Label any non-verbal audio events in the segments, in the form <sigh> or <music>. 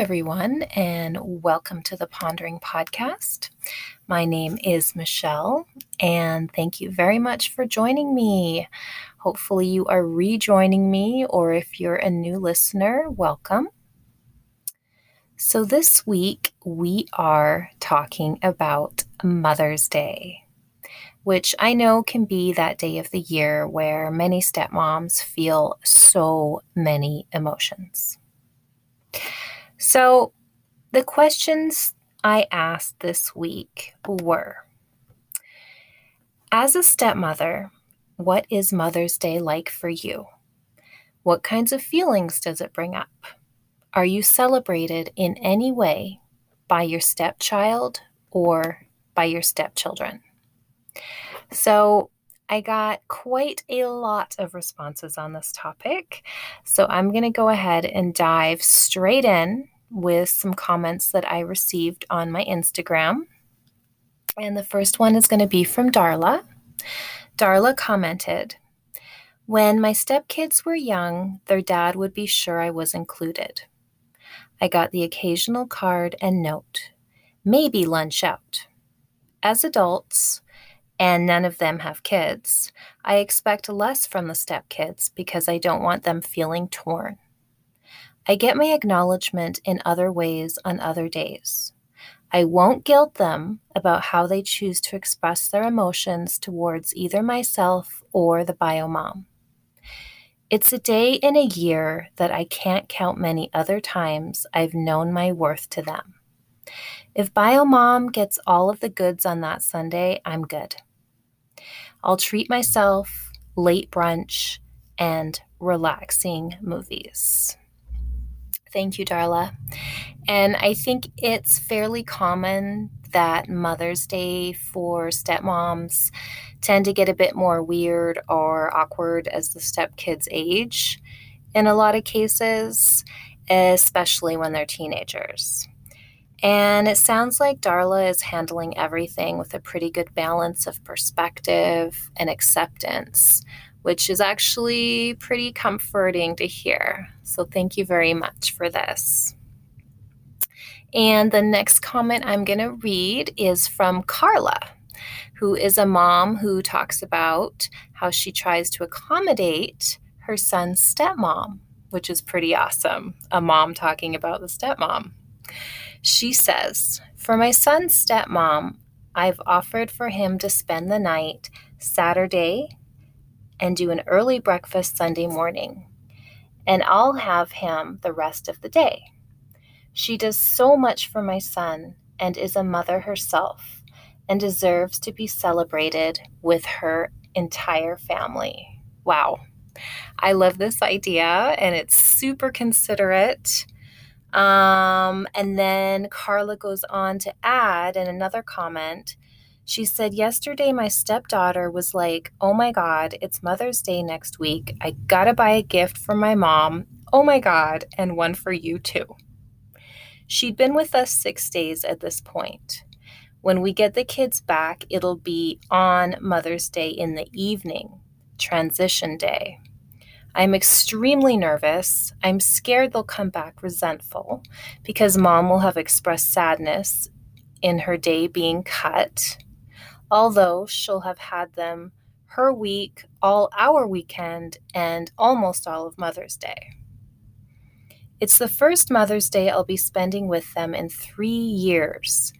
everyone, and welcome to the Pondering Podcast. My name is Michelle, and thank you very much for joining me. Hopefully, you are rejoining me, or if you're a new listener, welcome. So, this week we are talking about Mother's Day, which I know can be that day of the year where many stepmoms feel so many emotions. So, the questions I asked this week were As a stepmother, what is Mother's Day like for you? What kinds of feelings does it bring up? Are you celebrated in any way by your stepchild or by your stepchildren? So, I got quite a lot of responses on this topic. So I'm going to go ahead and dive straight in with some comments that I received on my Instagram. And the first one is going to be from Darla. Darla commented, When my stepkids were young, their dad would be sure I was included. I got the occasional card and note, maybe lunch out. As adults, and none of them have kids, I expect less from the stepkids because I don't want them feeling torn. I get my acknowledgement in other ways on other days. I won't guilt them about how they choose to express their emotions towards either myself or the bio mom. It's a day in a year that I can't count many other times I've known my worth to them. If bio mom gets all of the goods on that Sunday, I'm good. I'll treat myself, late brunch, and relaxing movies. Thank you, Darla. And I think it's fairly common that Mother's Day for stepmoms tend to get a bit more weird or awkward as the stepkids age in a lot of cases, especially when they're teenagers. And it sounds like Darla is handling everything with a pretty good balance of perspective and acceptance, which is actually pretty comforting to hear. So, thank you very much for this. And the next comment I'm going to read is from Carla, who is a mom who talks about how she tries to accommodate her son's stepmom, which is pretty awesome. A mom talking about the stepmom. She says, For my son's stepmom, I've offered for him to spend the night Saturday and do an early breakfast Sunday morning, and I'll have him the rest of the day. She does so much for my son and is a mother herself and deserves to be celebrated with her entire family. Wow. I love this idea and it's super considerate um, and then Carla goes on to add in another comment, she said, Yesterday, my stepdaughter was like, Oh my God, it's Mother's Day next week. I gotta buy a gift for my mom. Oh my God, and one for you too. She'd been with us six days at this point. When we get the kids back, it'll be on Mother's Day in the evening, transition day. I'm extremely nervous. I'm scared they'll come back resentful because mom will have expressed sadness in her day being cut, although she'll have had them her week, all our weekend, and almost all of Mother's Day. It's the first Mother's Day I'll be spending with them in three years.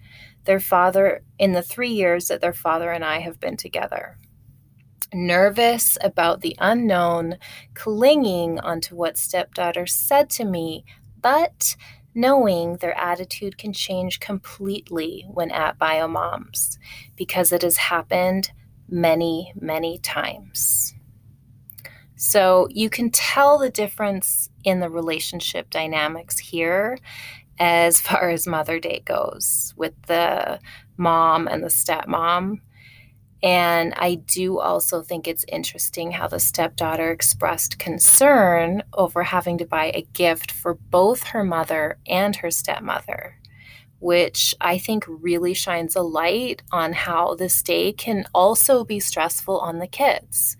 Their father, in the three years that their father and I have been together nervous about the unknown, clinging onto what stepdaughter said to me, but knowing their attitude can change completely when at biomoms because it has happened many, many times. So you can tell the difference in the relationship dynamics here as far as Mother Day goes with the mom and the stepmom. And I do also think it's interesting how the stepdaughter expressed concern over having to buy a gift for both her mother and her stepmother, which I think really shines a light on how this day can also be stressful on the kids,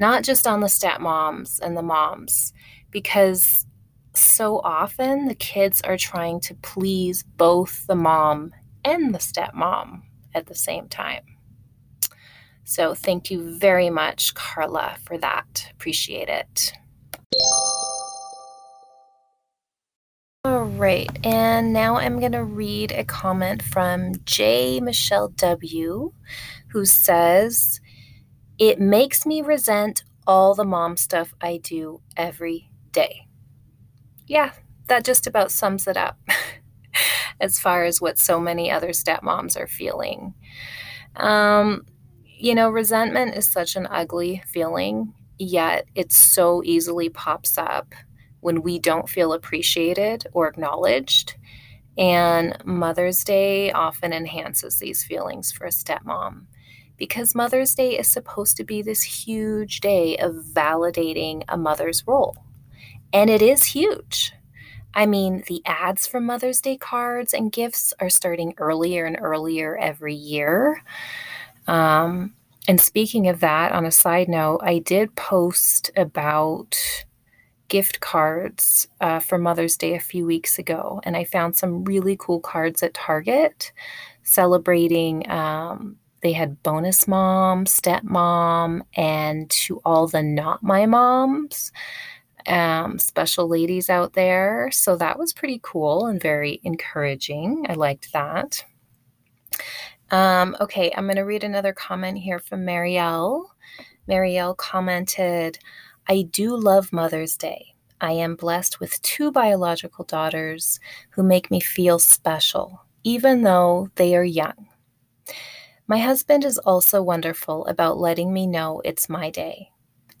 not just on the stepmoms and the moms, because so often the kids are trying to please both the mom and the stepmom at the same time. So, thank you very much, Carla, for that. Appreciate it. All right, and now I'm going to read a comment from J. Michelle W., who says, It makes me resent all the mom stuff I do every day. Yeah, that just about sums it up <laughs> as far as what so many other stepmoms are feeling. Um, you know, resentment is such an ugly feeling, yet it so easily pops up when we don't feel appreciated or acknowledged. And Mother's Day often enhances these feelings for a stepmom because Mother's Day is supposed to be this huge day of validating a mother's role. And it is huge. I mean, the ads for Mother's Day cards and gifts are starting earlier and earlier every year. Um, and speaking of that, on a side note, I did post about gift cards uh, for Mother's Day a few weeks ago, and I found some really cool cards at Target celebrating um, they had bonus mom, stepmom, and to all the not my moms, um, special ladies out there. So that was pretty cool and very encouraging. I liked that. Um, okay, I'm going to read another comment here from Marielle. Marielle commented, I do love Mother's Day. I am blessed with two biological daughters who make me feel special, even though they are young. My husband is also wonderful about letting me know it's my day.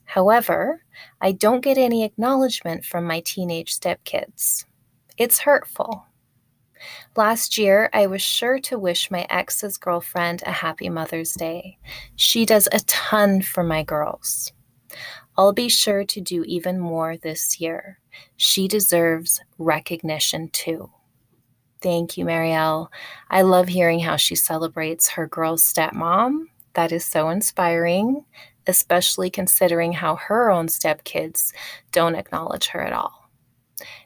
However, I don't get any acknowledgement from my teenage stepkids. It's hurtful. Last year, I was sure to wish my ex's girlfriend a happy Mother's Day. She does a ton for my girls. I'll be sure to do even more this year. She deserves recognition too. Thank you, Marielle. I love hearing how she celebrates her girl's stepmom. That is so inspiring, especially considering how her own stepkids don't acknowledge her at all.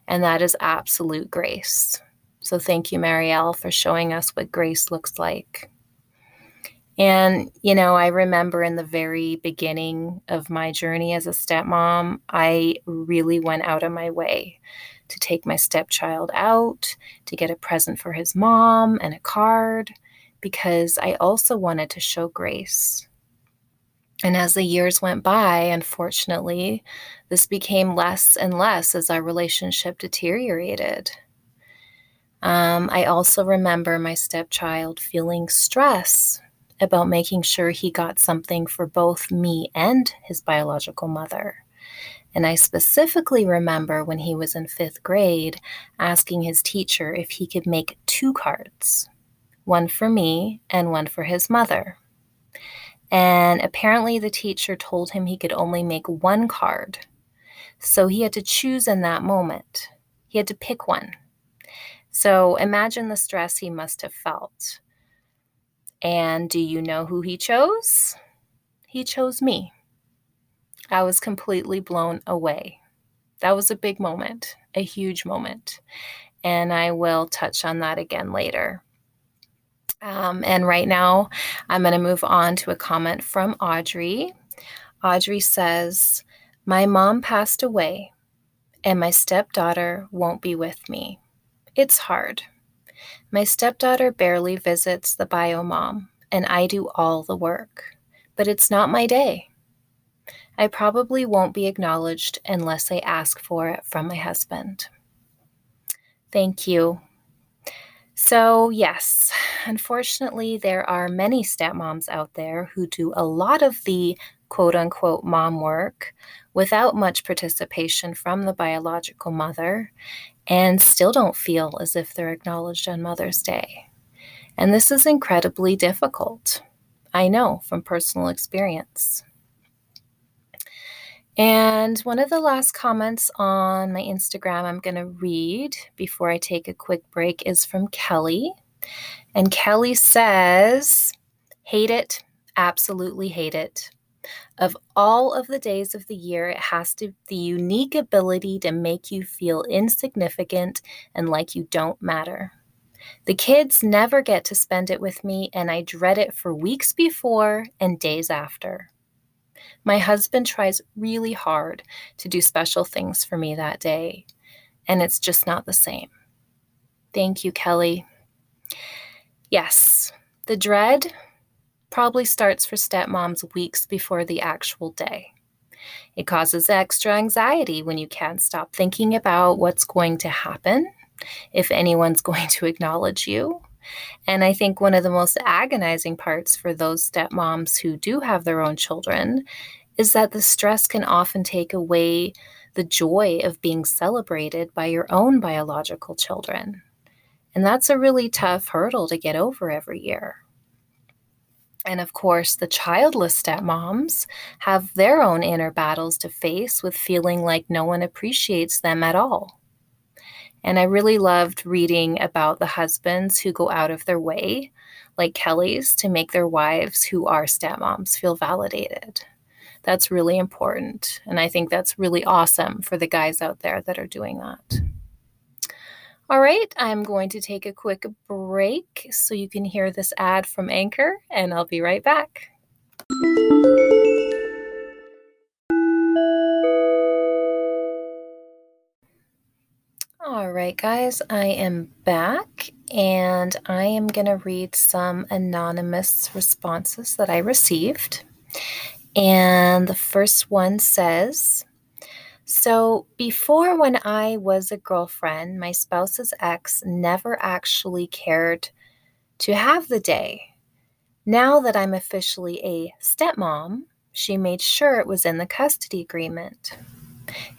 And that is absolute grace. So thank you, Marielle, for showing us what grace looks like. And, you know, I remember in the very beginning of my journey as a stepmom, I really went out of my way to take my stepchild out, to get a present for his mom and a card, because I also wanted to show grace. And as the years went by, unfortunately, this became less and less as our relationship deteriorated. Um, I also remember my stepchild feeling stress about making sure he got something for both me and his biological mother. And I specifically remember when he was in fifth grade asking his teacher if he could make two cards one for me and one for his mother. And apparently, the teacher told him he could only make one card. So he had to choose in that moment. He had to pick one. So imagine the stress he must have felt. And do you know who he chose? He chose me. I was completely blown away. That was a big moment, a huge moment. And I will touch on that again later. Um, and right now, I'm going to move on to a comment from Audrey. Audrey says, My mom passed away, and my stepdaughter won't be with me. It's hard. My stepdaughter barely visits the bio mom, and I do all the work. But it's not my day. I probably won't be acknowledged unless I ask for it from my husband. Thank you. So, yes, unfortunately, there are many stepmoms out there who do a lot of the quote unquote mom work without much participation from the biological mother and still don't feel as if they're acknowledged on Mother's Day. And this is incredibly difficult. I know from personal experience. And one of the last comments on my Instagram I'm going to read before I take a quick break is from Kelly. And Kelly says, Hate it, absolutely hate it. Of all of the days of the year, it has to the unique ability to make you feel insignificant and like you don't matter. The kids never get to spend it with me, and I dread it for weeks before and days after. My husband tries really hard to do special things for me that day, and it's just not the same. Thank you, Kelly. Yes, the dread probably starts for stepmoms weeks before the actual day. It causes extra anxiety when you can't stop thinking about what's going to happen, if anyone's <laughs> going to acknowledge you. And I think one of the most agonizing parts for those stepmoms who do have their own children is that the stress can often take away the joy of being celebrated by your own biological children. And that's a really tough hurdle to get over every year. And of course, the childless stepmoms have their own inner battles to face with feeling like no one appreciates them at all. And I really loved reading about the husbands who go out of their way, like Kelly's, to make their wives who are stepmoms feel validated. That's really important. And I think that's really awesome for the guys out there that are doing that. All right, I'm going to take a quick break so you can hear this ad from Anchor, and I'll be right back. All right, guys, I am back and I am going to read some anonymous responses that I received. And the first one says, so, before when I was a girlfriend, my spouse's ex never actually cared to have the day. Now that I'm officially a stepmom, she made sure it was in the custody agreement.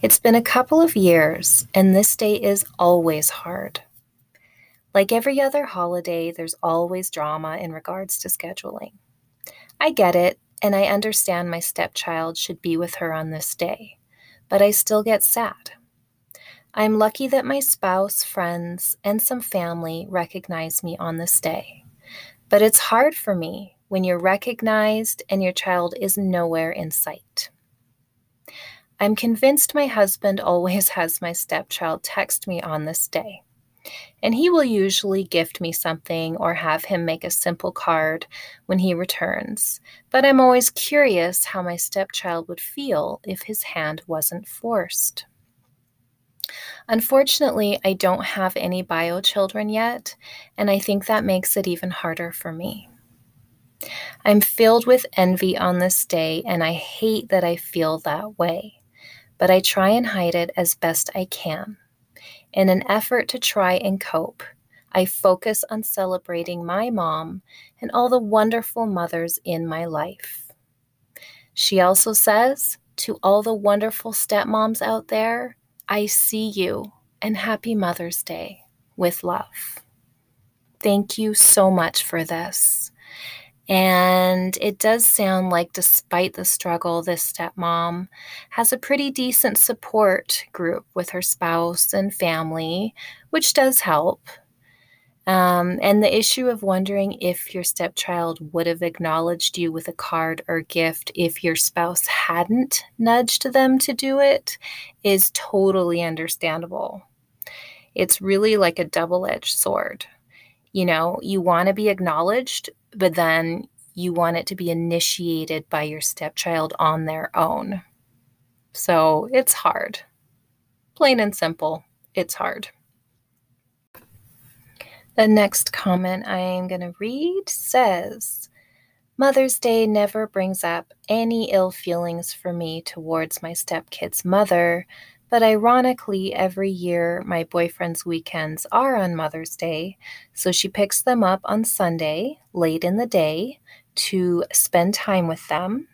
It's been a couple of years, and this day is always hard. Like every other holiday, there's always drama in regards to scheduling. I get it, and I understand my stepchild should be with her on this day but I still get sad. I'm lucky that my spouse, friends, and some family recognize me on this day. But it's hard for me when you're recognized and your child is nowhere in sight. I'm convinced my husband always <laughs> has my stepchild text me on this day. And he will usually gift me something or have him make a simple card when he returns. But I'm always curious how my stepchild would feel if his hand wasn't forced. Unfortunately, I don't have any bio children yet, and I think that makes it even harder for me. I'm filled with envy on this day, and I hate that I feel that way, but I try and hide it as best I can. In an effort to try and cope, I focus on celebrating my mom and all the wonderful mothers in my life. She also says to all the wonderful stepmoms out there, I see you and happy Mother's Day with love. Thank you so much for this. And it does sound like, despite the struggle, this stepmom has a pretty decent support group with her spouse and family, which does help. Um, and the issue of wondering if your stepchild would have acknowledged you with a card or gift if your spouse hadn't nudged them to do it is totally understandable. It's really like a double edged sword. You know, you want to be acknowledged, but then you want it to be initiated by your stepchild on their own. So it's hard. Plain and simple, it's hard. The next comment I'm going to read says Mother's Day never brings up any ill feelings for me towards my stepkid's mother, but ironically, every year my boyfriend's weekends are on Mother's Day, so she picks them up on Sunday, late in the day, to spend time with them.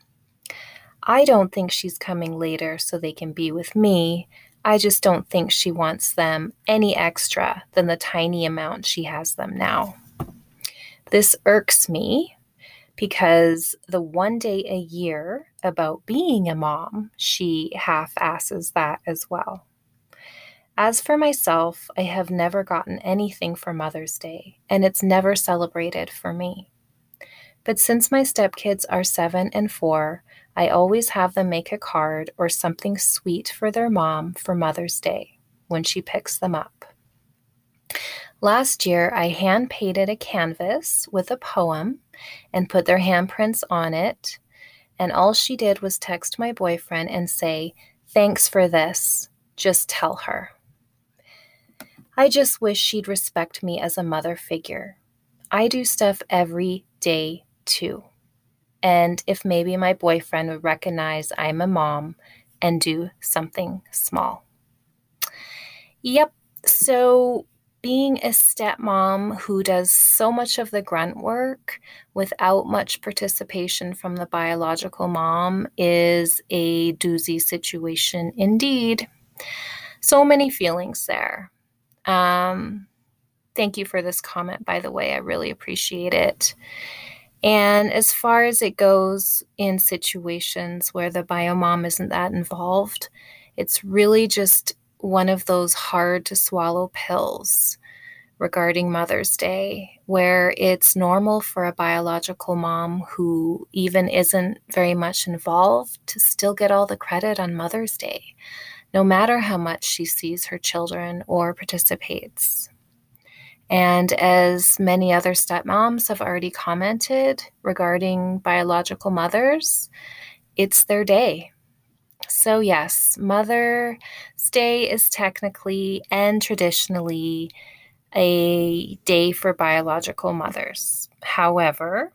I don't think she's coming later so they can be with me. I just don't think she wants them any extra than the tiny amount she has them now. This irks me because the one day a year about being a mom, she half asses that as well. As for myself, I have never gotten anything for Mother's Day, and it's never celebrated for me. But since my stepkids are seven and four, I always have them make a card or something sweet for their mom for Mother's Day when she picks them up. Last year, I hand painted a canvas with a poem and put their handprints on it. And all she did was text my boyfriend and say, Thanks for this. Just tell her. I just wish she'd respect me as a mother figure. I do stuff every day too. And if maybe my boyfriend would recognize I'm a mom and do something small. Yep. So, being a stepmom who does so much of the grunt work without much participation from the biological mom is a doozy situation indeed. So many feelings there. Um, thank you for this comment, by the way. I really appreciate it. And as far as it goes in situations where the biomom isn't that involved, it's really just one of those hard to swallow pills regarding Mother's Day, where it's normal for a biological mom who even isn't very much involved to still get all the credit on Mother's Day, no matter how much she sees her children or participates. And as many other stepmoms have already commented regarding biological mothers, it's their day. So, yes, Mother's Day is technically and traditionally a day for biological mothers. However,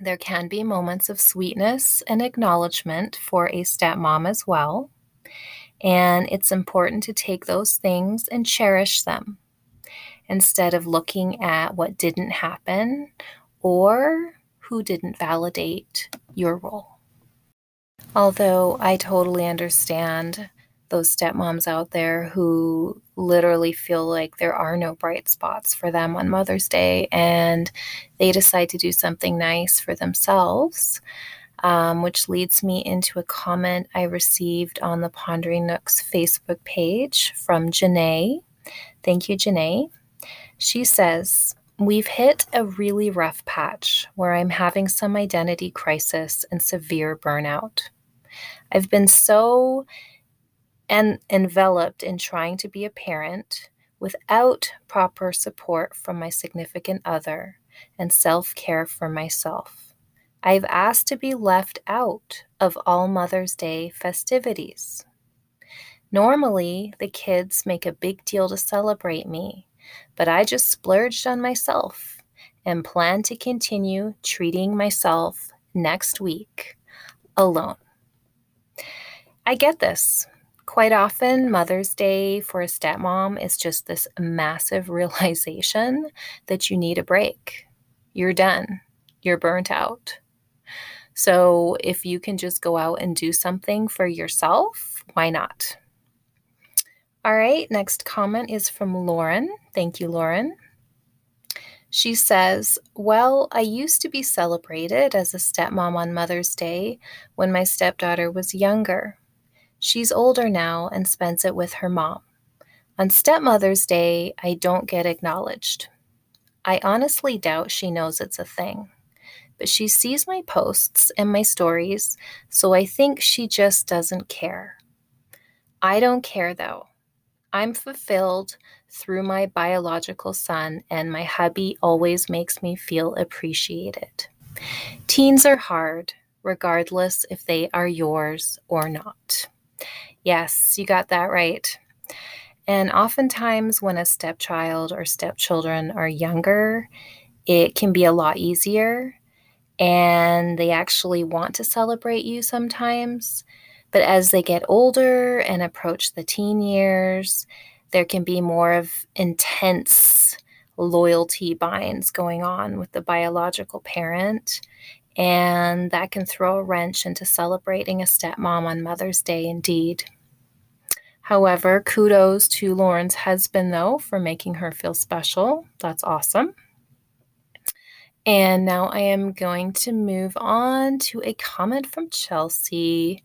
there can be moments of sweetness and acknowledgement for a stepmom as well. And it's important to take those things and cherish them instead of looking at what didn't happen or who didn't validate your role. Although I totally understand those stepmoms out there who literally feel like there are no bright spots for them on Mother's Day and they decide to do something nice for themselves. Um, which leads me into a comment I received on the Pondering Nooks Facebook page from Janae. Thank you, Janae. She says, We've hit a really rough patch where I'm having some identity crisis and severe burnout. I've been so en- enveloped in trying to be a parent without proper support from my significant other and self care for myself. I've asked to be left out of all Mother's Day festivities. Normally, the kids make a big deal to celebrate me, but I just splurged on myself and plan to continue treating myself next week alone. I get this. Quite often, Mother's Day for a stepmom is just this massive <laughs> realization that you need a break. You're done, you're burnt out. So, if you can just go out and do something for yourself, why not? All right, next comment is from Lauren. Thank you, Lauren. She says, Well, I used to be celebrated as a stepmom on Mother's Day when my stepdaughter was younger. She's older now and spends it with her mom. On Stepmother's Day, I don't get acknowledged. I honestly doubt she knows it's a thing, but she sees my posts and my stories, so I think she just doesn't care. I don't care though. I'm fulfilled through my biological son, and my hubby always makes me feel appreciated. Teens are hard, regardless if they are yours or not. Yes, you got that right. And oftentimes, when a stepchild or stepchildren are younger, it can be a lot easier and they actually want to celebrate you sometimes. But as they get older and approach the teen years, there can be more of intense loyalty binds going on with the biological parent. And that can throw a wrench into celebrating a stepmom on Mother's Day, indeed. However, kudos to Lauren's husband, though, for making her feel special. That's awesome. And now I am going to move on to a comment from Chelsea.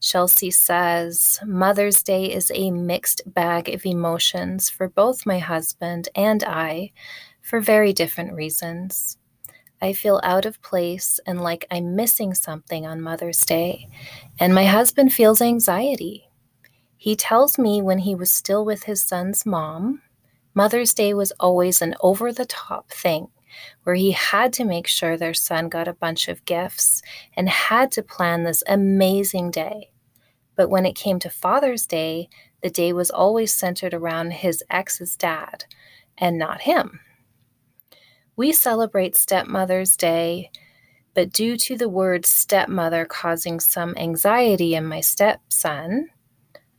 Chelsea says, Mother's Day is a mixed bag of emotions for both my husband and I for very different reasons. I feel out of place and like I'm missing something on Mother's Day, and my husband feels anxiety. He tells me when he was still with his son's mom, Mother's Day was always an over the top thing where he had to make sure their son got a bunch of gifts and had to plan this amazing day. But when it came to Father's Day, the day was always centered around his ex's dad and not him. We celebrate Stepmother's Day, but due to the word stepmother causing some anxiety in my stepson,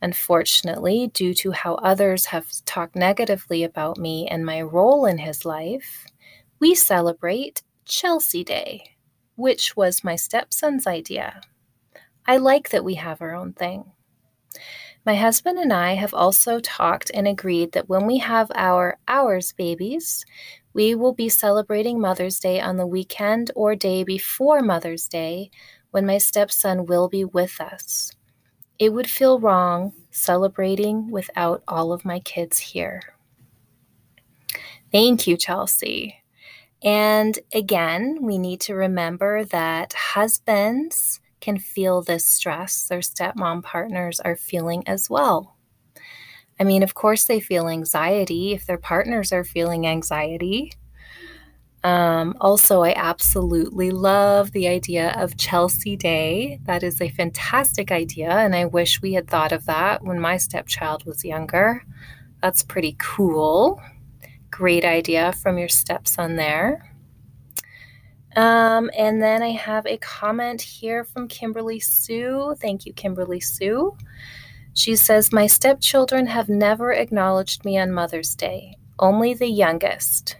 unfortunately, due to how others have talked negatively about me and my role in his life, we celebrate Chelsea Day, which was my stepson's idea. I like that we have our own thing. My husband and I have also talked and agreed that when we have our ours babies, we will be celebrating Mother's Day on the weekend or day before Mother's Day when my stepson will be with us. It would feel wrong celebrating without all of my kids here. Thank you, Chelsea. And again, we need to remember that husbands can feel this stress their stepmom partners are feeling as well. I mean, of course, they feel anxiety if their partners are feeling anxiety. Um, also, I absolutely love the idea of Chelsea Day. That is a fantastic idea, and I wish we had thought of that when my stepchild was younger. That's pretty cool. Great idea from your stepson there. Um, and then I have a comment here from Kimberly Sue. Thank you, Kimberly Sue. She says, My stepchildren have never acknowledged me on Mother's Day, only the youngest.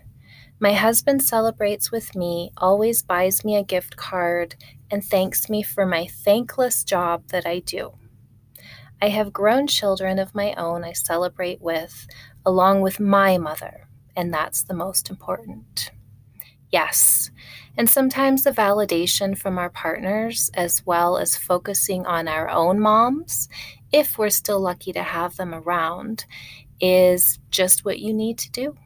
My husband celebrates with me, always buys me a gift card, and thanks me for my thankless job that I do. I have grown children of my own I celebrate with, along with my mother, and that's the most important. Yes, and sometimes the validation from our partners, as well as focusing on our own moms, if we're still lucky to have them around, is just what you need to do.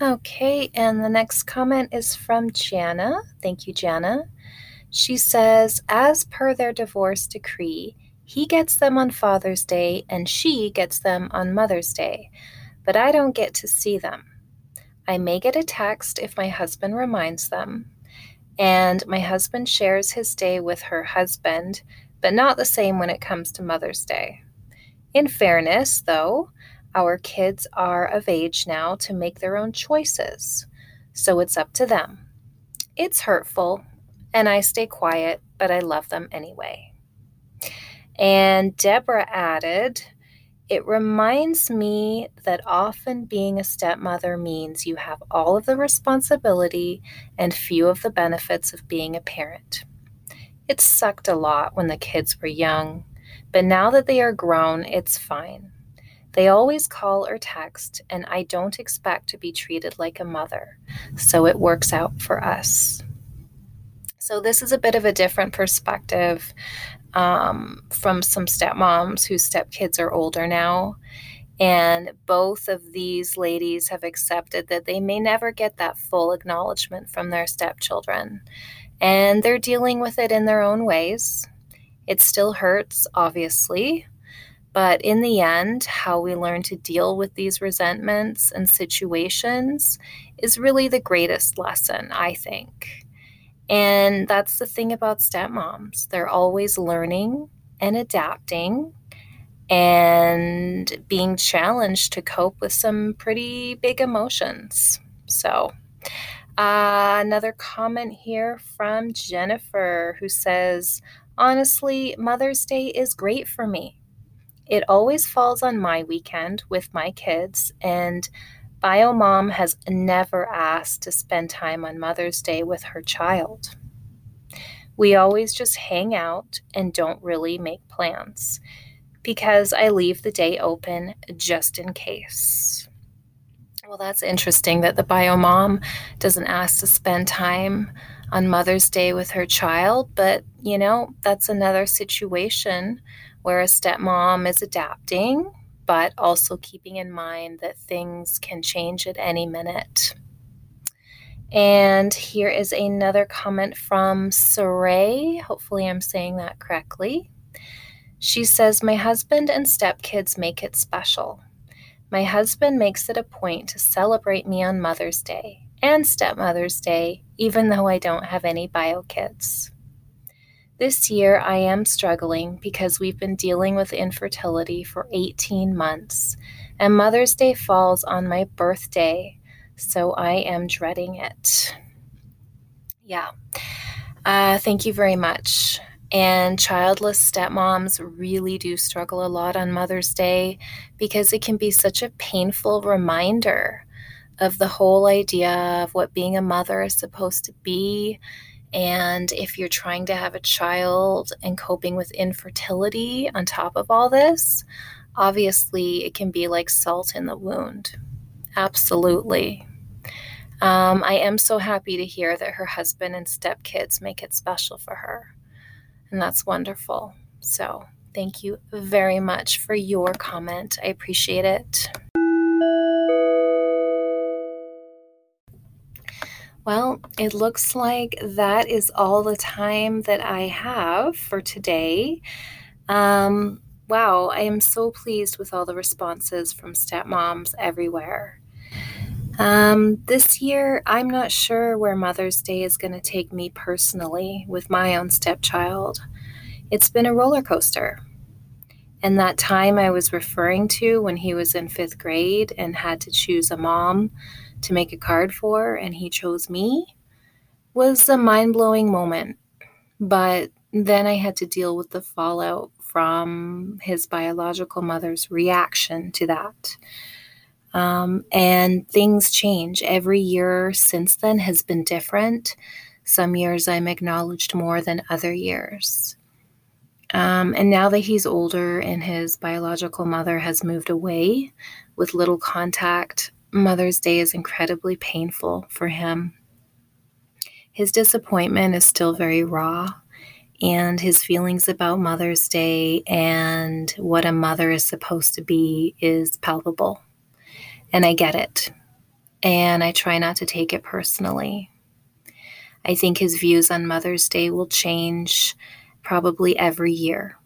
Okay, and the next comment is from Jana. Thank you, Jana. She says, as per their divorce decree, he gets them on Father's Day and she gets them on Mother's Day, but I don't get to see them. I may get a text if my husband reminds them. And my husband shares his day with her husband, but not the same when it comes to Mother's Day. In fairness, though, our kids are of age now to make their own choices, so it's up to them. It's hurtful, and I stay quiet, but I love them anyway. And Deborah added, it reminds me that often being a stepmother means you have all of the responsibility and few of the benefits of being a parent. It sucked a lot when the kids were young, but now that they are grown, it's fine. They always call or text, and I don't expect to be treated like a mother, so it works out for us. So, this is a bit of a different perspective um, from some stepmoms whose stepkids are older now. And both of these ladies have accepted that they may never get that full acknowledgement from their stepchildren. And they're dealing with it in their own ways. It still hurts, obviously. But in the end, how we learn to deal with these resentments and situations is really the greatest lesson, I think. And that's the thing about stepmoms. They're always learning and adapting and being challenged to cope with some pretty big emotions. So, uh, another comment here from Jennifer who says, Honestly, Mother's Day is great for me. It always falls on my weekend with my kids, and BioMom has never asked to spend time on Mother's Day with her child. We always just hang out and don't really make plans because I leave the day open just in case. Well, that's interesting that the bio mom doesn't ask to spend time on Mother's Day with her child, but you know, that's another situation where a stepmom is adapting but also keeping in mind that things can change at any minute. And here is another comment from Saray. Hopefully, I'm saying that correctly. She says, My husband and stepkids make it special. My husband makes it a point to celebrate me on Mother's Day and Stepmother's Day, even though I don't have any bio kids. This year, I am struggling because we've been dealing with infertility for 18 months, and Mother's Day falls on my birthday, so I am dreading it. Yeah. Uh, thank you very much. And childless stepmoms really do struggle a lot on Mother's Day because it can be such a painful reminder of the whole idea of what being a mother is supposed to be and if you're trying to have a child and coping with infertility on top of all this, obviously it can be like salt in the wound. Absolutely. Um, I am so happy to hear that her husband and stepkids make it special for her. And that's wonderful. So, thank you very much for your comment. I appreciate it. Well, it looks like that is all the time that I have for today. Um, wow, I am so pleased with all the responses from stepmoms everywhere. Um, this year, I'm not sure where Mother's Day is going to take me personally with my own stepchild. It's been a roller coaster. And that time I was referring to when he was in fifth grade and had to choose a mom to make a card for, and he chose me, was a mind blowing moment. But then I had to deal with the fallout from his biological mother's reaction to that. Um, and things change. Every year since then has been different. Some years I'm acknowledged more than other years. Um, and now that he's older and his biological mother has moved away with little contact, Mother's Day is incredibly painful for him. His disappointment is still very raw, and his feelings about Mother's Day and what a mother is supposed to be is palpable. And I get it. And I try not to take it personally. I think his views on Mother's Day will change probably every year.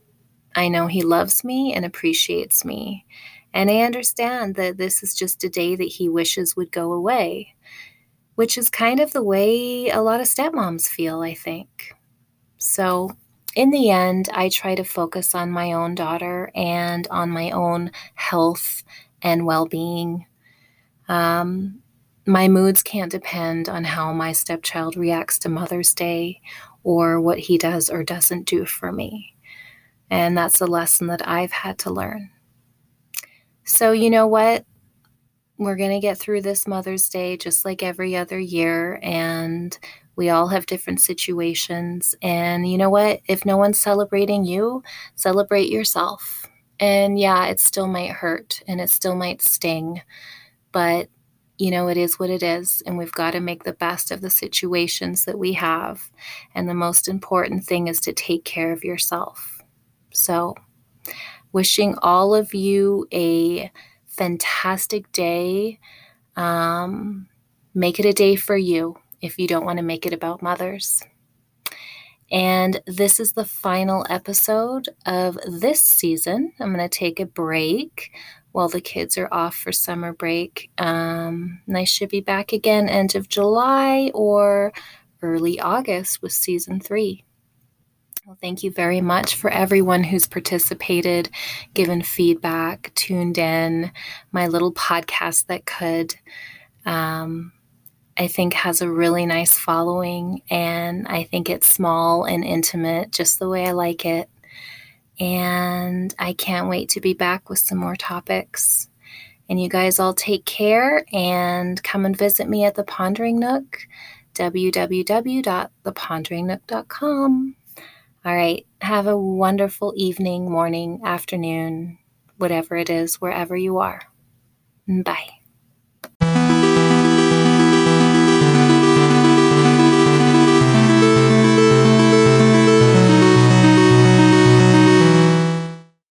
I know he loves me and appreciates me, and I understand that this is just a day that he wishes would go away, which is kind of the way a lot of stepmoms feel, I think. So, in the end, I try to focus on my own daughter and on my own health and well being. Um, my moods can't depend on how my stepchild reacts to Mother's Day or what he does or doesn't do for me. And that's a lesson that I've had to learn. So, you know what? We're going to get through this Mother's Day just like every other year. And we all have different situations. And you know what? If no one's celebrating you, celebrate yourself. And yeah, it still might hurt and it still might sting. But, you know, it is what it is. And we've got to make the best of the situations that we have. And the most important thing is to take care of yourself. So, wishing all of you a fantastic day. Um, make it a day for you if you don't want to make it about mothers. And this is the final episode of this season. I'm going to take a break while the kids are off for summer break. Um, and I should be back again end of July or early August with season three. Well, thank you very much for everyone who's participated, given feedback, tuned in. My little podcast that could, um, I think, has a really nice following, and I think it's small and intimate, just the way I like it. And I can't wait to be back with some more topics. And you guys all take care and come and visit me at the Pondering Nook, www.theponderingnook.com. All right. Have a wonderful evening, morning, afternoon, whatever it is, wherever you are. Bye.